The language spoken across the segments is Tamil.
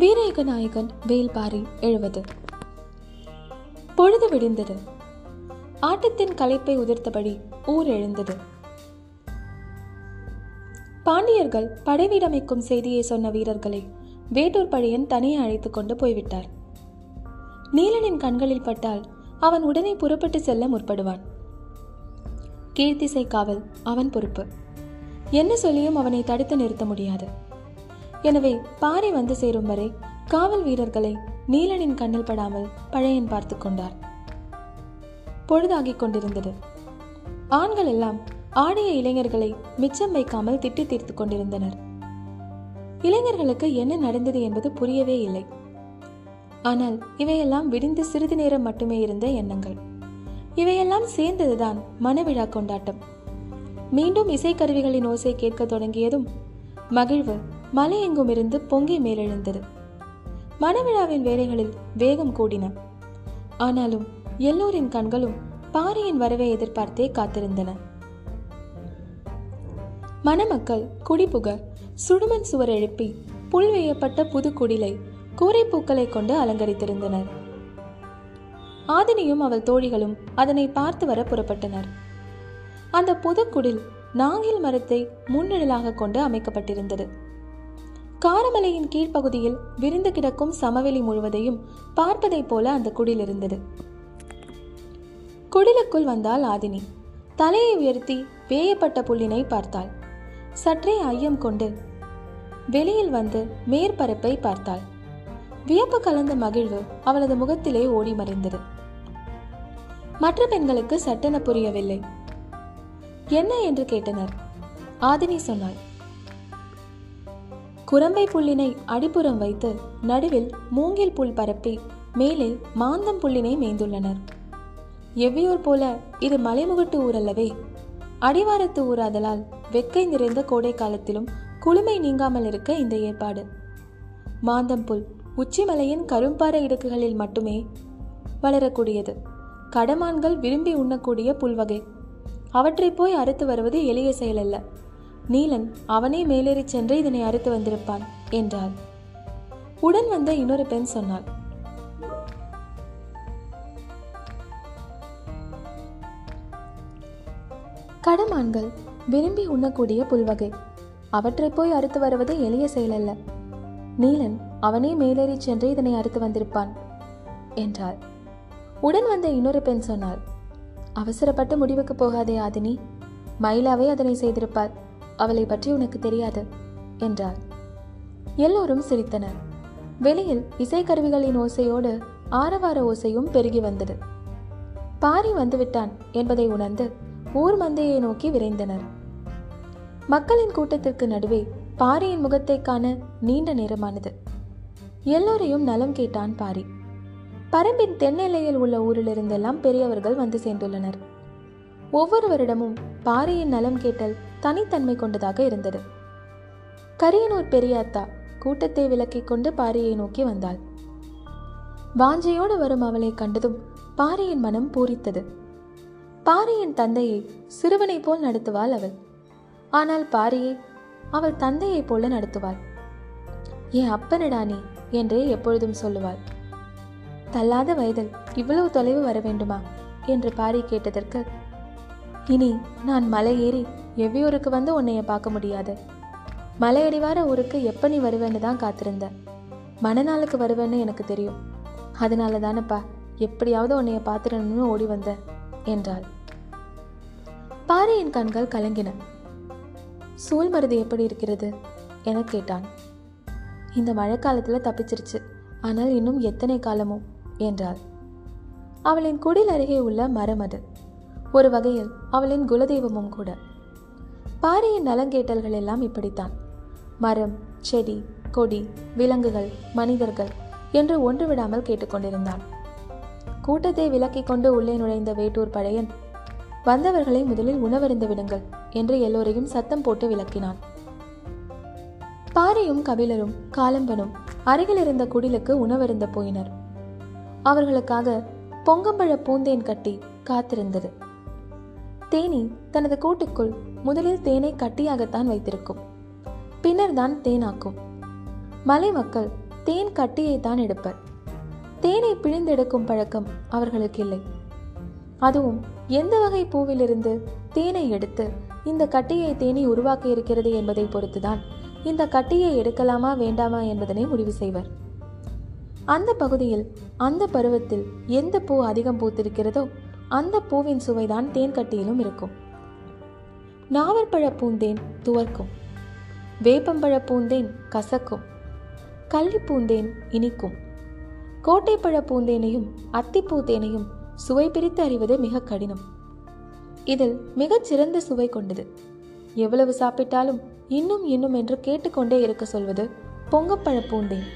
வீரேக நாயகன் வேல்பாரி எழுவது பொழுது விடிந்தது. ஆட்டத்தின் களைப்பை உதிர்த்தபடி ஊர் எழுந்தது. பாண்டியர்கள் படைவீடமைக்கும் செய்தியை சொன்ன வீரர்களை வேட்டூர் பழையன் தனியே அழைத்துக் கொண்டு போய்விட்டார். நீலனின் கண்களில் பட்டால் அவன் உடனே புறப்பட்டு செல்ல முற்படுவான். கீர்த்திசை காவல் அவன் பொறுப்பு. என்ன சொல்லியும் அவனை தடுத்து நிறுத்த முடியாது. எனவே பாரி வந்து சேரும் வரை காவல் வீரர்களை நீலனின் கண்ணில் படாமல் பழையன் பார்த்து கொண்டார். பொழுதாகிக் கொண்டிருந்தது. ஆண்கள் எல்லாம் ஆடிய இளைஞர்களை மிச்சம் வைக்காமல் திட்டி தீர்த்து கொண்டிருந்தனர். இளைஞர்களுக்கு என்ன நடந்தது என்பது புரியவே இல்லை. ஆனால் இவையெல்லாம் விடிந்து சிறிது நேரம் மட்டுமே இருந்த எண்ணங்கள். இவையெல்லாம் சேர்ந்ததுதான் மனவிழா கொண்டாட்டம். மீண்டும் இசைக்கருவிகளின் ஓசை கேட்க தொடங்கியதும் மகிழ்வு மலையெங்கும் இருந்து பொங்கி மேலெழுந்தது. மணவிழாவின் வேலைகளில் வேகம் கூடின. ஆனாலும் எல்லோரின் கண்களும் பாரியின் வரவை எதிர்பார்த்தே காத்திருந்தன. மணமக்கள் குடிபுக சுடுமண் சுவர் எழுப்பி புல் வேயப்பட்ட புது குடிலை கூரைப்பூக்களை கொண்டு அலங்கரித்திருந்தனர். ஆதினியும் அவள் தோழிகளும் அதனை பார்த்து வர புறப்பட்டனர். அந்த புதுக்குடில் நாங்கில் மரத்தை முன்னிழலாக கொண்டு அமைக்கப்பட்டிருந்தது. காரமலையின் கீழ்ப்பகுதியில் விரிந்து கிடக்கும் சமவெளி முழுவதையும் பார்ப்பதைப் போல அந்த குடில் இருந்தது. குடிலுக்குள் வந்தாள் ஆதினி. தலையை உயர்த்தி வேயப்பட்ட புல்லினை பார்த்தாள். சற்றே ஐயம் கொண்டு வெளியில் வந்து மேற்பரப்பை பார்த்தாள். வியப்பு கலந்த மகிழ்வு அவளது முகத்திலே ஓடி மறைந்தது. மற்ற பெண்களுக்கு சட்டென புரியவில்லை. என்ன? என்று கேட்டனர். ஆதினி சொன்னாள். குரம்பை புல்லினை அடிப்புறம் வைத்து நடுவில் மூங்கில் புல் பரப்பி மேலே மாந்தம் புல்லினை மேய்ந்துள்ளனர். எவ்வியூர் போல இது மலைமுகட்டு ஊரல்லவே. அடிவாரத்து ஊராதலால் வெக்கை நிறைந்த கோடை காலத்திலும் குளுமை நீங்காமல் இருக்க இந்த ஏற்பாடு. மாந்தம்புல் உச்சிமலையின் கரும்பாறை இடுக்குகளில் மட்டுமே வளரக்கூடியது. கடமான்கள் விரும்பி உண்ணக்கூடிய புல்வகை அவற்றை போய் அறுத்து வருவது எளிய செயலல்ல. நீலன் அவனே மேலேறி சென்று இதனை அறுத்து வந்திருப்பான் என்றாள். உடன் வந்த இன்னொரு பெண் சொன்னாள். கடமான்கள் விரும்பி உண்ணக்கூடிய புல்வகை. அவற்றை போய் அறுத்து வருவது எளிய செயலல்ல. நீலன் அவனே மேலேறி சென்று இதனை அறுத்து வந்திருப்பான் என்றாள். உடன் வந்த இன்னொரு பெண் சொன்னாள். அவசரப்பட்டு முடிவுக்கு போகாதே ஆதினி. மயிலாவே அதனை செய்திருப்பாள். அவளை பற்றி உனக்கு தெரியாது என்றாள். எல்லோரும் சிரித்தனர். வெளியில் இசைக்கருவிகளின் ஓசையோடு ஆரவார ஓசையும் பெருகி வந்தது. பாரி வந்துவிட்டான் என்பதை உணர்ந்து ஊர் மந்தையை நோக்கி விரைந்தனர். மக்களின் கூட்டத்திற்கு நடுவே பாரியின் முகத்தை காண நீண்ட நேரமானது. எல்லோரையும் நலம் கேட்டான் பாரி. பரம்பின் தென்னெல்லையில் உள்ள ஊரிலிருந்தெல்லாம் பெரியவர்கள் வந்து சேர்ந்துள்ளனர். ஒவ்வொருவரிடமும் பாரியின் நலம் கேட்டல் தனித்தன்மை கொண்டதாக இருந்தது. கரியனூர் பெரியாத்தா கூட்டத்தை விலக்கிக் கொண்டு பாரியை நோக்கி வந்தாள். வாஞ்சையோடு வரும் அவளை கண்டதும் பாரியின் மனம் பூரித்தது. பாரியின் தந்தையை சிறுவனைப் போல் நடத்துவாள் அவள். ஆனால் பாரியை அவள் தந்தையைப் போல நடத்துவாள். என் அப்பனிடா நீ என்றே எப்பொழுதும் சொல்லுவாள். தள்ளாத வயதில் இவ்வளவு தொலைவு வர வேண்டுமா? என்று பாரி கேட்டதற்கு இனி நான் மலை ஏறி எவ்வியூருக்கு வந்து உன்னைய பார்க்க முடியாது. மலையடிவார ஊருக்கு எப்போ நீ வருவேன்னு தான் காத்திருந்த மணநாளுக்கு வருவேன்னு எனக்கு தெரியும். அதனால தானப்பா எப்படியாவது உன்னைய பார்த்துடணும்னு ஓடி வந்த என்றாள். பாறையின் கண்கள் கலங்கின. சூழ்மருது எப்படி இருக்கிறது? என கேட்டான். இந்த மழைக்காலத்தில் தப்பிச்சிருச்சு. ஆனால் இன்னும் எத்தனை காலமோ என்றாள். அவளின் குடில் அருகே உள்ள மரம் அது. ஒரு வகையில் அவளின் குலதெய்வமும் கூட. பாரியின் நலங்கேட்டல்கள் எல்லாம் இப்படித்தான். மரம் செடி கொடி விலங்குகள் மனிதர்கள் என்று ஒன்று விடாமல் கேட்டுக்கொண்டிருந்தான் கூட்டத்தை விலக்கிக் கொண்டு உள்ளே நுழைந்த வேட்டூர் பழையன் வந்தவர்களை முதலில் உணவருந்து விடுங்கள் என்று எல்லோரையும் சத்தம் போட்டு விளக்கினான். பாரியும் கபிலரும் காலம்பனும் அருகில் இருந்த குடிலுக்கு உணவருந்த போயினர். அவர்களுக்காக பொங்கம்பழ பூந்தேன் கட்டி காத்திருந்தது. தேனி தனது கூட்டுக்குள் முதலில் தேனை கட்டியாகத்தான் வைத்திருக்கும். பின்னர் தான் தேனாக்கும். மலை மக்கள் தேன் கட்டியை தான் எடுப்பர். தேனை பிழிந்தெடுக்கும் பழக்கம் அவர்களுக்கு இல்லை அதுவும் எந்த வகை பூவிலிருந்து தேனை எடுத்து இந்த கட்டியை தேனி உருவாக்க இருக்கிறது என்பதை பொறுத்துதான் இந்த கட்டியை எடுக்கலாமா வேண்டாமா என்பதனை முடிவு செய்வர். அந்த பகுதியில் அந்த பருவத்தில் எந்த பூ அதிகம் பூத்திருக்கிறதோ அந்த பூவின் சுவைதான் தேன் கட்டியிலும் இருக்கும். நாவற்பழ பூந்தேன் துவர்க்கும். வேப்பம்பழ பூந்தேன் கசக்கும். கள்ளிப்பூந்தேன் இனிக்கும். கோட்டைப்பழ பூந்தேனையும் அத்திப்பூத்தேனையும் சுவை பிரித்து அறிவது மிக கடினம். இதில் மிகச் சிறந்த சுவை கொண்டது. எவ்வளவு சாப்பிட்டாலும் இன்னும் இன்னும் என்று கேட்டுக்கொண்டே இருக்க சொல்வது பொங்கப்பழ பூந்தேன்.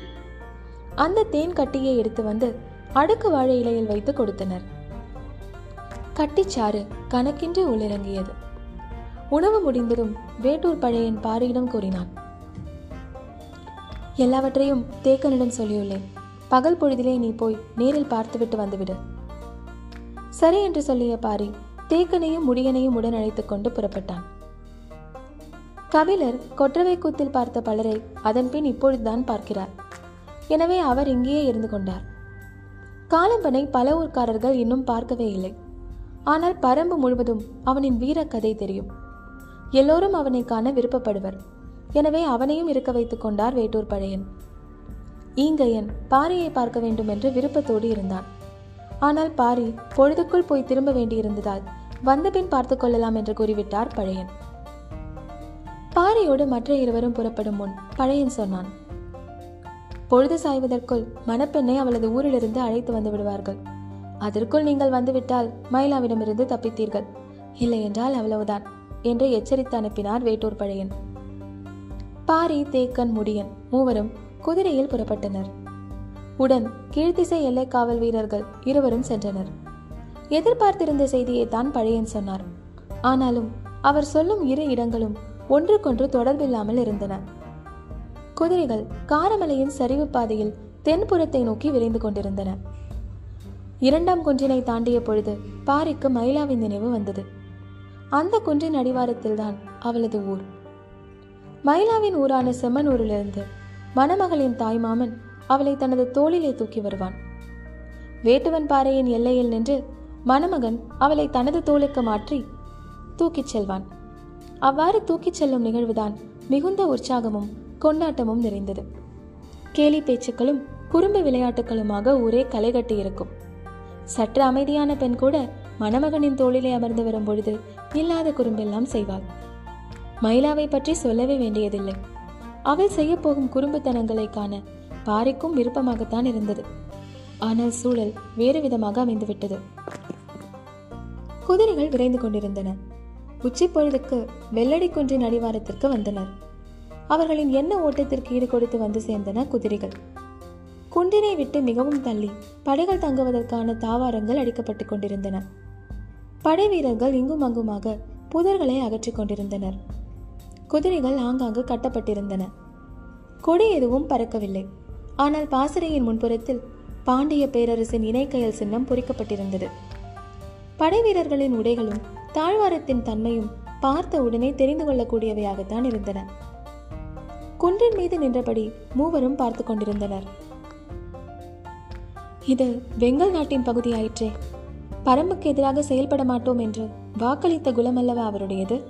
அந்த தேன் கட்டியை எடுத்து வந்து அடுக்கு வாழை இலையில் வைத்து கொடுத்தனர். கட்டிச்சாறு கணக்கின்றி உள்ளிறங்கியது. உணவு முடிந்ததும் வேட்டூர் பழையன் பாரியிடம் கூறினான் எல்லாவற்றையும் தேக்கனிடம் சொல்லியுள்ளேன். பகல் பொழுதிலே நீ போய் நேரில் பார்த்துவிட்டு வந்துவிடு. சரி என்று சொல்லிய பாரி தேக்கனையும் முடியனையும் உடன் அழைத்துக் கொண்டு புறப்பட்டான். கபிலர் கொற்றவை கூத்தில் பார்த்த பலரை அதன்பின் இப்பொழுதுதான் பார்க்கிறார். எனவே அவர் இங்கேயே இருந்து கொண்டார். காலம்பனை பல ஊர்க்காரர்கள் இன்னும் பார்க்கவே இல்லை. ஆனால் பரம்பு முழுவதும் அவனின் வீரக்கதை தெரியும். எல்லோரும் அவனை காண விருப்பப்படுவர். எனவே அவனையும் இருக்க வைத்துக் கொண்டார் வேட்டூர் பழையன். ஈங்கையன் பாரியை பார்க்க வேண்டும் என்று விருப்பத்தோடு இருந்தான். ஆனால் பாரி பொழுதுக்குள் போய் திரும்ப வேண்டியிருந்ததால் வந்தபின் பார்த்து கொள்ளலாம் என்று கூறிவிட்டார் பழையன். பாரியோடு மற்ற இருவரும் புறப்படும் முன் பழையன் சொன்னான். பொழுது சாய்வதற்குள் மணப்பெண்ணை அவளது ஊரிலிருந்து அழைத்து வந்து விடுவார்கள். அதற்குள் நீங்கள் வந்துவிட்டால் மயிலாவிடமிருந்து தப்பித்தீர்கள். இல்லை என்றால் அவ்வளவுதான் என்று எச்சரித்து அனுப்பினார் வேட்டூர் பழையன். பாரி தேக்கன் முடியன் மூவரும் குதிரையில் புறப்பட்டனர். உடன் கீழ்த்திசை எல்லை காவல் வீரர்கள் இருவரும் சென்றனர். எதிர்பார்த்திருந்த செய்தியை தான் பழையன் சொன்னார். ஆனாலும் அவர் சொல்லும் இரு இடங்களும் ஒன்றுக்கொன்று தொடர்பில்லாமல் இருந்தன. குதிரைகள் காரமலையின் சரிவு பாதையில் தென்புறத்தை நோக்கி விரைந்து கொண்டிருந்தன. இரண்டாம் குன்றினை தாண்டிய பொழுது பாரிக்கு மயிலாவின் நினைவு வந்தது. அந்த குன்றின் அடிவாரத்தில்தான் அவளது ஊர். மயிலாவின் ஊரான செம்மனூரிலிருந்து மணமகளின் தாய்மாமன் அவளை தனது தோளிலே தூக்கி வருவான். வேட்டுவன் பாறையின் எல்லையில் நின்று மணமகன் அவளை தனது தோளுக்கு மாற்றி தூக்கிச் செல்வான். அவ்வாறு தூக்கிச் செல்லும் நிகழ்வுதான் மிகுந்த உற்சாகமும் கொண்டாட்டமும் நிறைந்தது. கேலி பேச்சுக்களும் குறும்பு விளையாட்டுகளுமாக ஊரே களைகட்டி இருக்கும். சற்று அமைதியான பெண் கூட மணமகனின் தோளிலே அமர்ந்து வரும் பொழுது இல்லாத குறும்பெல்லாம் செய்வாள். மயிலாவை பற்றி சொல்லவே வேண்டியதில்லை. அவள் செய்ய போகும் குறும்புத்தனங்களை காண பாரிக்கும் விருப்பமாகத்தான் இருந்தது. ஆனால் சூழல் வேறு விதமாக அமைந்துவிட்டது. குதிரைகள் விரைந்து கொண்டிருந்தன. உச்சி பொழுதுக்கு வெள்ளடி குன்றின் அடிவாரத்திற்கு வந்தனர். அவர்களின் எண்ண ஓட்டத்திற்கு ஈடு கொடுத்து வந்து சேர்ந்தன குதிரைகள். குன்றினை விட்டு மிகவும் தள்ளி படைகள் தங்குவதற்கான தாவாரங்கள் அடிக்கப்பட்டுக் கொண்டிருந்தன. படை வீரர்கள் இங்கும் அங்குமாக புதர்களை அகற்றிக் கொண்டிருந்தனர். குதிரைகள் ஆங்காங்கு கட்டப்பட்டிருந்தன. கொடி எதுவும் பறக்கவில்லை. ஆனால் பாசறையின் முன்புறத்தில் பாண்டிய பேரரசின் இணைக்கையல் சின்னம் பொறிக்கப்பட்டிருந்தது. படை வீரர்களின் உடைகளும் தாழ்வாரத்தின் தன்மையும் பார்த்த உடனே தெரிந்து கொள்ளக்கூடியவையாகத்தான் இருந்தன. குன்றின் மீது நின்றபடி மூவரும் பார்த்து கொண்டிருந்தனர். இது வெங்கல் நாட்டின் பகுதியாயிற்றே. பரம்புக்கு எதிராக செயல்பட மாட்டோம் என்று வாக்களித்த குலமல்லவா அவருடையது?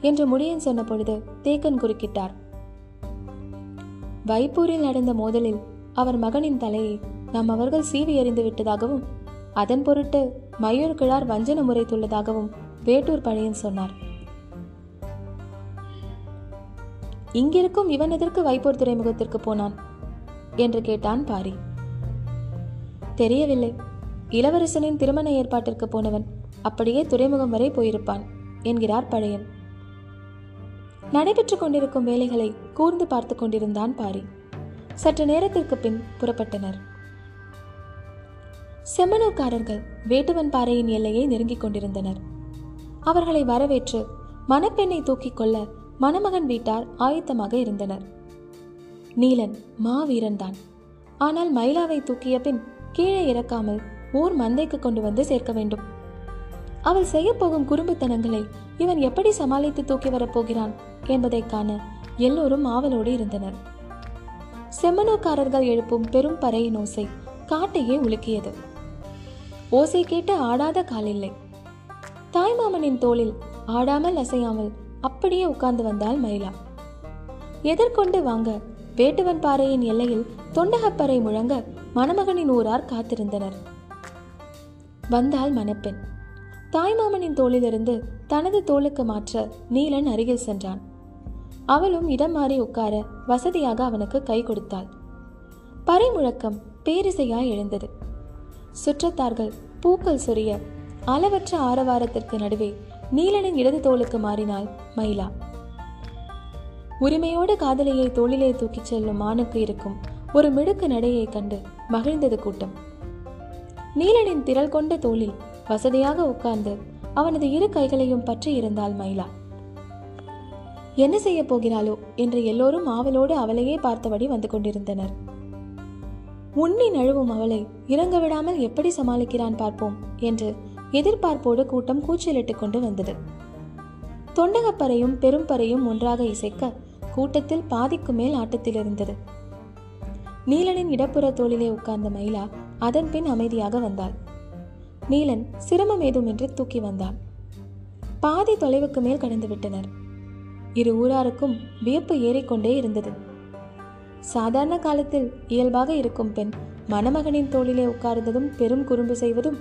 என்று முடியன் சொன்ன பொழுது தேக்கன் குறுக்கிட்டார். வைப்பூரில் நடந்த மோதலில் அவர் மகனின் தலையை நம் அவர்கள் சீவி எறிந்து விட்டதாகவும் அதன் பொருட்டு மயூர் கிழார் வஞ்சன முறைத்துள்ளதாகவும் வேட்டூர் பழையன் சொன்னார். இங்கிருக்கும் இவன் எதற்கு வைப்பூர் துறைமுகத்திற்கு போனான்? என்று கேட்டான் பாரி. தெரியவில்லை. இளவரசனின் திருமண ஏற்பாட்டிற்கு போனவன் அப்படியே துறைமுகம் வரை போயிருப்பான் என்கிறார் பழையன். நடைபெற்றுக் கொண்டிருக்கும் வேலைகளை கூர்ந்து பார்த்து கொண்டிருந்தான் பாரி. சற்று நேரத்திற்கு பின் புறப்பட்டனர். செம்மனூர்காரர்கள் வேட்டுவன் பாறையின் எல்லையை நெருங்கிக் கொண்டிருந்தனர். அவர்களை வரவேற்று மணப்பெண்ணை தூக்கிக் கொள்ள மணமகன் வீட்டார் ஆயத்தமாக இருந்தனர். நீலன் மாவீரன்தான். ஆனால் மயிலாவை தூக்கிய பின் கீழே இறக்காமல் ஊர் மந்தைக்கு கொண்டு வந்து சேர்க்க வேண்டும். அவள் செய்யப்போகும் குறும்புத்தனங்களை இவன் எப்படி சமாளித்து தூக்கி வரப்போகிறான் என்பதை காண எல்லோரும் ஆவலோடு இருந்தனர். செம்மனோக்காரர்கள் எழுப்பும் பெரும் பறையின் ஓசை காட்டையே உலுக்கியது. ஓசை கேட்டு ஆடாத காலில்லை. தாய்மாமனின் தோளில் ஆடாமல் அசையாமல் அப்படியே உட்கார்ந்து வந்தாள் மயிலா. எதிர்கொண்டு வாங்க வேட்டுவன் பாறையின் எல்லையில் தொண்டகப்பறை முழங்க மணமகனின் ஊரார் காத்திருந்தனர். வந்தாள் மணப்பெண். தாய்மாமனின் தோளிலிருந்து தனது தோளுக்கு மாற்ற நீலன் அருகில் சென்றான். அவளும் இடம் மாறி உட்கார வசதியாக அவனுக்கு கை கொடுத்தாள். பறை முழக்கம் பேரிசையாய் எழுந்தது. சுற்றத்தார்கள் பூக்கள் சொரிய அளவற்ற ஆரவாரத்திற்கு நடுவே நீலனின் இடது தோளுக்கு மாறினாள் மயிலா. உரிமையோடு காதலியை தோளிலே தூக்கிச் செல்லும் மானுக்கு இருக்கும் ஒரு மிடுக்கு நடையை கண்டு மகிழ்ந்தது கூட்டம். நீலனின் திரள் கொண்ட தோளில் வசதியாக உட்கார்ந்து அவனது இரு கைகளையும் பற்றி இருந்தாள் மயிலா. என்ன செய்ய போகிறாளோ? என்று எல்லோரும் ஆவலோடு அவளையே பார்த்தபடி வந்து கொண்டிருந்தனர். உண்ணி நழுவும் அவளை இறங்க விடாமல் எப்படி சமாளிக்கிறான் பார்ப்போம் என்று எதிர்பார்ப்போடு கூட்டம் கூச்சலிட்டுக் கொண்டு வந்தது. தொண்டகப்பறையும் பெரும்பறையும் ஒன்றாக இசைக்க கூட்டத்தில் பாதிக்கு மேல் ஆட்டத்தில் இருந்தது. நீலனின் இடப்புற தோளிலே உட்கார்ந்த மயிலா அதன் பின் அமைதியாக வந்தாள். நீலன் சிரமம் ஏதுமின்றி தூக்கி வந்தான் பாதி தொலைவுக்கு மேல் கடந்து விட்டனர். இரு ஊராருக்கும் வியப்பு ஏறிக்கொண்டே இருந்தது. சாதாரண காலத்தில் இயல்பாக இருக்கும் பெண் மணமகனின் தோளிலே உட்கார்ந்ததும் பெரும் குறும்பு செய்வதும்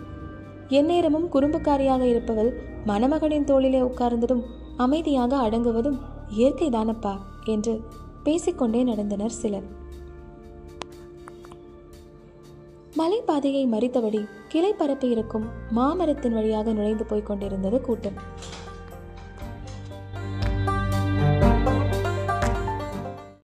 எந்நேரமும் குறும்புக்காரியாக இருப்பவள் மணமகனின் தோளிலே உட்கார்ந்ததும் அமைதியாக அடங்குவதும் இயற்கைதானப்பா என்று பேசிக்கொண்டே நடந்தனர் சிலர். மலைப்பாதையை மறித்தபடி கிளை பரப்பி இருக்கும் மாமரத்தின் வழியாக நுழைந்து போய்க் கொண்டிருந்தது கூட்டம்.